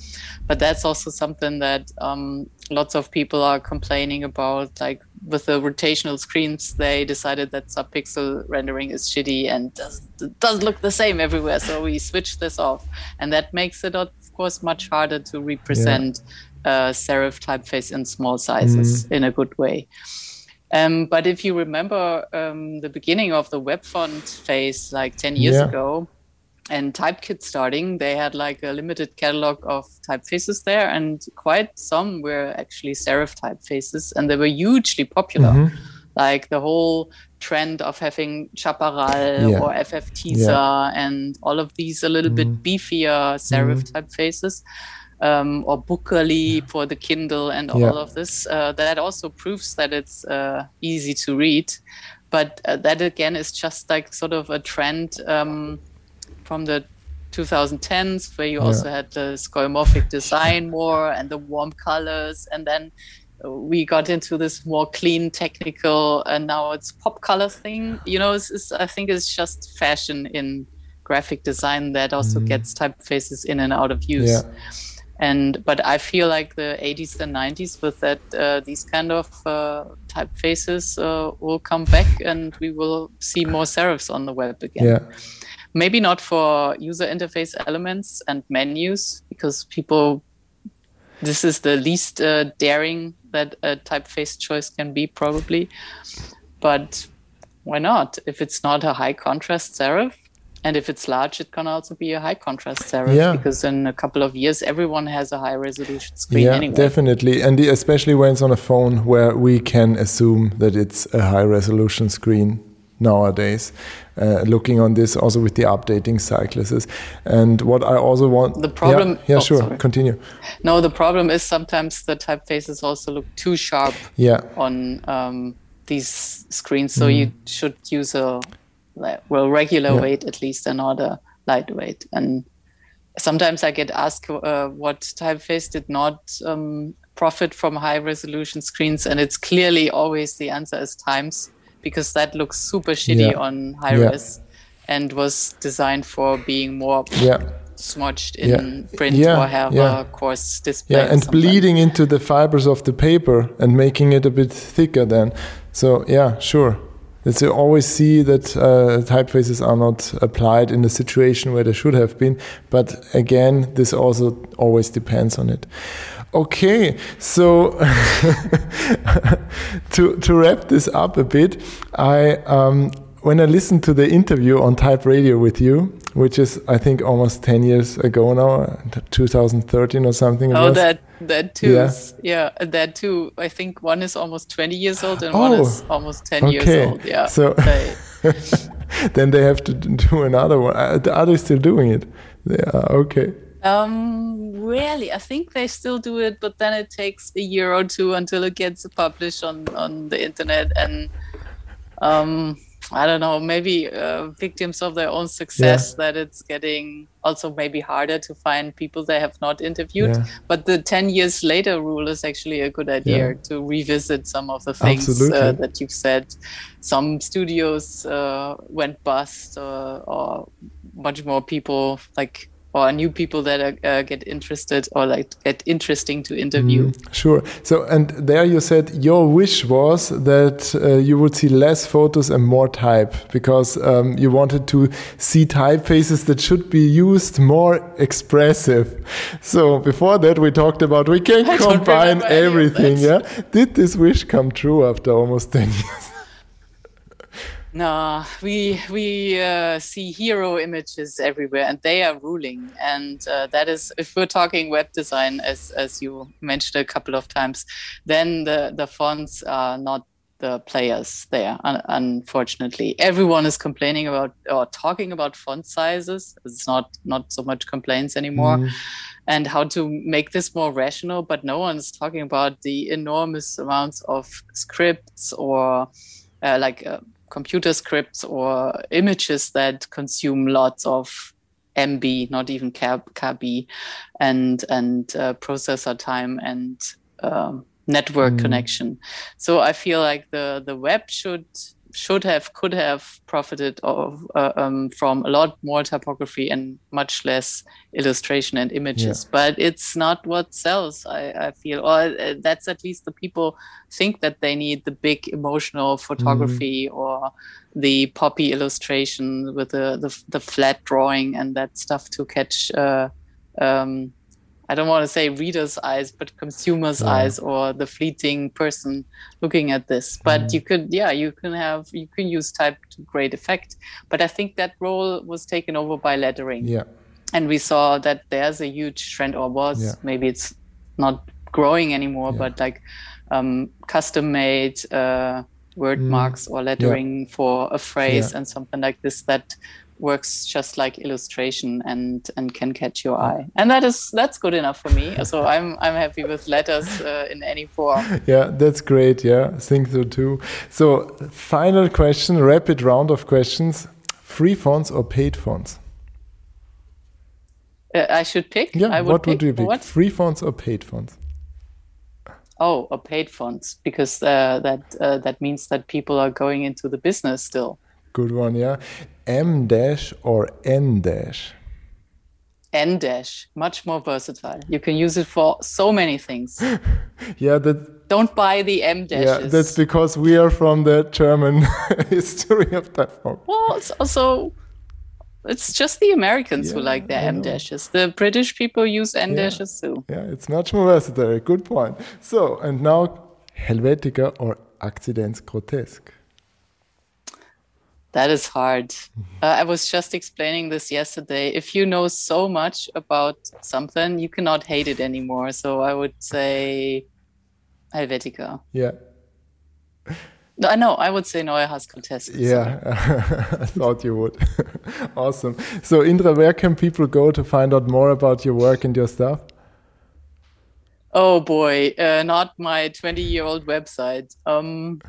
But that's also something that um, lots of people are complaining about. Like with the rotational screens, they decided that subpixel rendering is shitty and does, does look the same everywhere. So we switched this off, and that makes it, of course, much harder to represent uh, serif typeface in small sizes in a good way. Um, but if you remember um, the beginning of the web font phase, like 10 years Yeah. ago, and TypeKit starting, they had like a limited catalog of typefaces there, and quite some were actually serif typefaces, and they were hugely popular. Mm-hmm. Like the whole trend of having Chaparral Yeah. or FF Tisa and all of these a little bit beefier serif typefaces um, or Bookerly for the Kindle and all Yeah. of this. Uh, that also proves that it's uh, easy to read. But uh, that again is just like sort of a trend um, from the 2010s, where you also had the skeuomorphic design more and the warm colors, and then uh, we got into this more clean technical, and now it's pop color thing. You know, it's, it's, I think it's just fashion in graphic design that also gets typefaces in and out of use Yeah. And but i feel like the 80s and 90s with that uh, these kind of uh, typefaces uh, will come back and we will see more serifs on the web again. Yeah. maybe not for user interface elements and menus because people this is the least uh, daring that a typeface choice can be probably. But why not? If it's not a high contrast serif and if it's large it can also be a high contrast serif Yeah. because in a couple of years everyone has a high resolution screen Yeah, anyway definitely, and the- especially when it's on a phone where we can assume that it's a high resolution screen nowadays. Uh, looking on this also with the updating cycluses, and what I also want The problem- Yeah, yeah oh, sure. sorry. Continue. no the problem is sometimes the typefaces also look too sharp Yeah, on um, these screens. So you should use a well regular Yeah. weight at least and not a lightweight. And sometimes I get asked uh, what typeface did not um, profit from high resolution screens, and it's clearly always the answer is Times because that looks super shitty Yeah. on high Yeah. res and was designed for being more yeah. smudged in print Yeah, or have a coarse display. Yeah, and something. bleeding into the fibers of the paper and making it a bit thicker then. So, yeah, sure. It's you always see that uh, typefaces are not applied in the situation where they should have been. But again, this also always depends on it. Okay, so to, to wrap this up a bit, I um, when I listened to the interview on Type Radio with you, which is I think almost ten years ago now, 2013 or something. Oh, was. that that too. Yeah. is- Yeah. that too. I think one is almost twenty years old and one Oh, is almost ten okay. years old. Yeah. So- They- then they have to do another one. Uh, Are they still doing it? They are okay. um, really, I think they still do it, but then it takes a year or two until it gets published on on the internet and. Um, I don't know, maybe uh, victims of their own success that it's getting also maybe harder to find people they have not interviewed. Yeah. But the 10 years later rule is actually a good idea Yeah. to revisit some of the things uh, that you've said. Some studios uh, went bust, uh, or much more people like, or new people that are, uh, get interested or like get interesting to interview. Sure. So, and there you said your wish was that uh, you would see less photos and more type because um, you wanted to see typefaces that should be used more expressive. So, before that, we talked about we can I combine remember any of everything. Yeah. Did this wish come true after almost 10 years? No, we we uh, see hero images everywhere, and they are ruling. And uh, that is, if we're talking web design, as as you mentioned a couple of times, then the the fonts are not the players there. Un- unfortunately, everyone is complaining about or talking about font sizes. It's not not so much complaints anymore. Mm. And how to make this more rational, but no one's talking about the enormous amounts of scripts or uh, like uh, computer scripts or images that consume lots of MB, not even KB, and and uh, processor time and um, network mm. connection. So I feel like the the web should should have could have profited of uh, um, from a lot more typography and much less illustration and images yeah. but it's not what sells I, I, feel or uh, that's at least the people think that they need the big emotional photography mm. or the poppy illustration with the, the, the flat drawing and that stuff to catch uh, um, I don't want to say reader's eyes, but consumer's yeah. eyes or the fleeting person looking at this. But mm. you could, yeah, you can have, you can use type to great effect. But I think that role was taken over by lettering. Yeah. And we saw that there's a huge trend, or was yeah. maybe it's not growing anymore, yeah. but like um, custom made uh, word mm. marks or lettering for a phrase and something like this that works just like illustration and and can catch your eye. And that is that's good enough for me. So i'm i'm happy with letters uh, in any form. Yeah that's great. Yeah I think so too. So final question rapid round of questions. Free fonts or paid fonts? Uh, i should pick? Yeah would what would you pick? what? free fonts or paid fonts? Oh or paid fonts because uh, that uh, that means that people are going into the business still Good one, yeah. M dash or N dash? N dash, much more versatile. You can use it for so many things. yeah, that. Don't buy the M dashes. Yeah, that's because we are from the German history of that. form. Well, it's also it's just the Americans yeah, who like their M dashes. The British people use N dashes yeah. too. Yeah, it's much more versatile. Good point. So, and now Helvetica or Akzidenz-Grotesk? That is hard. Mm-hmm. Uh, I was just explaining this yesterday. If you know so much about something, you cannot hate it anymore. So I would say Helvetica. Yeah. No, I know. I would say Neue Haas Grotesk. Yeah, I thought you would. awesome. So, Indra, where can people go to find out more about your work and your stuff? Oh boy, uh, not my 20 year old website. Um,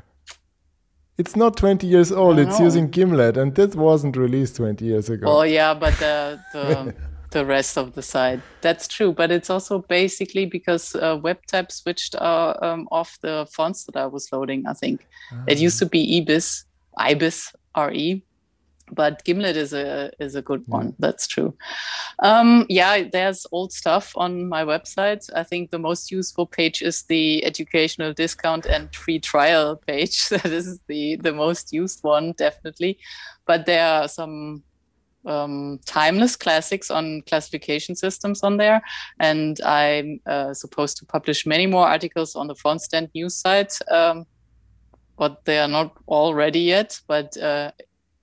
it's not 20 years old. It's using Gimlet, and that wasn't released 20 years ago. Oh yeah, but the the, the rest of the site that's true. But it's also basically because uh, WebType switched uh, um, off the fonts that I was loading. I think it used to be Ibis, Ibis RE, but Gimlet is a is a good one. That's true. Um, yeah, there's old stuff on my website. I think the most useful page is the educational discount and free trial page. this is the the most used one, definitely. But there are some um, timeless classics on classification systems on there, and I'm uh, supposed to publish many more articles on the FontStand news site. Um, but they are not all ready yet. But uh,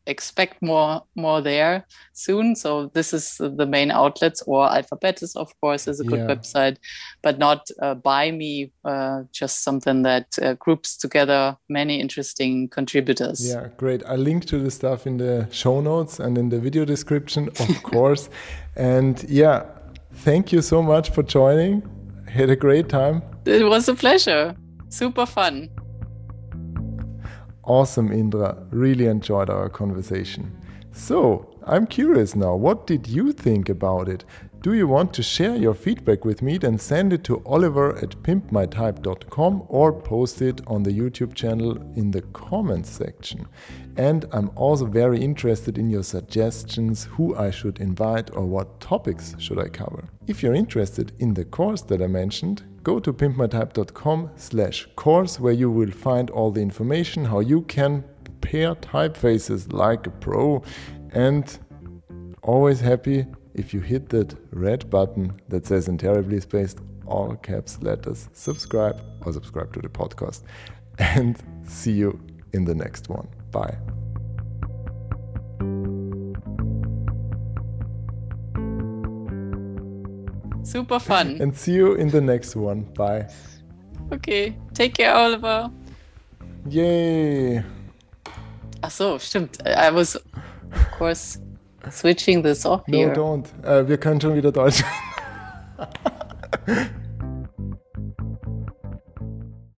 expect more more there soon. So this is the main outlets or Alphabettes of course is a good yeah. website but not uh, by me uh, just something that uh, groups together many interesting contributors. Yeah great. I link to the stuff in the show notes and in the video description of course. And yeah thank you so much for joining. Had a great time. It was a pleasure. Super fun Awesome, Indra. Really enjoyed our conversation. So, I'm curious now, what did you think about it? Do you want to share your feedback with me? Then send it to oliver at pimpmytype.com or post it on the YouTube channel in the comments section. And I'm also very interested in your suggestions who I should invite or what topics should I cover. If you're interested in the course that I mentioned, go to pimpmytype.com slash course where you will find all the information how you can pair typefaces like a pro and always happy if you hit that red button that says in terribly spaced all caps letters subscribe or subscribe to the podcast and see you in the next one. Bye Super fun. And see you in the next one. Bye. Okay. Take care, Oliver. Yay. Ach so, stimmt. I was, of course, switching this off no, here. don't. Äh, wir können schon wieder Deutsch.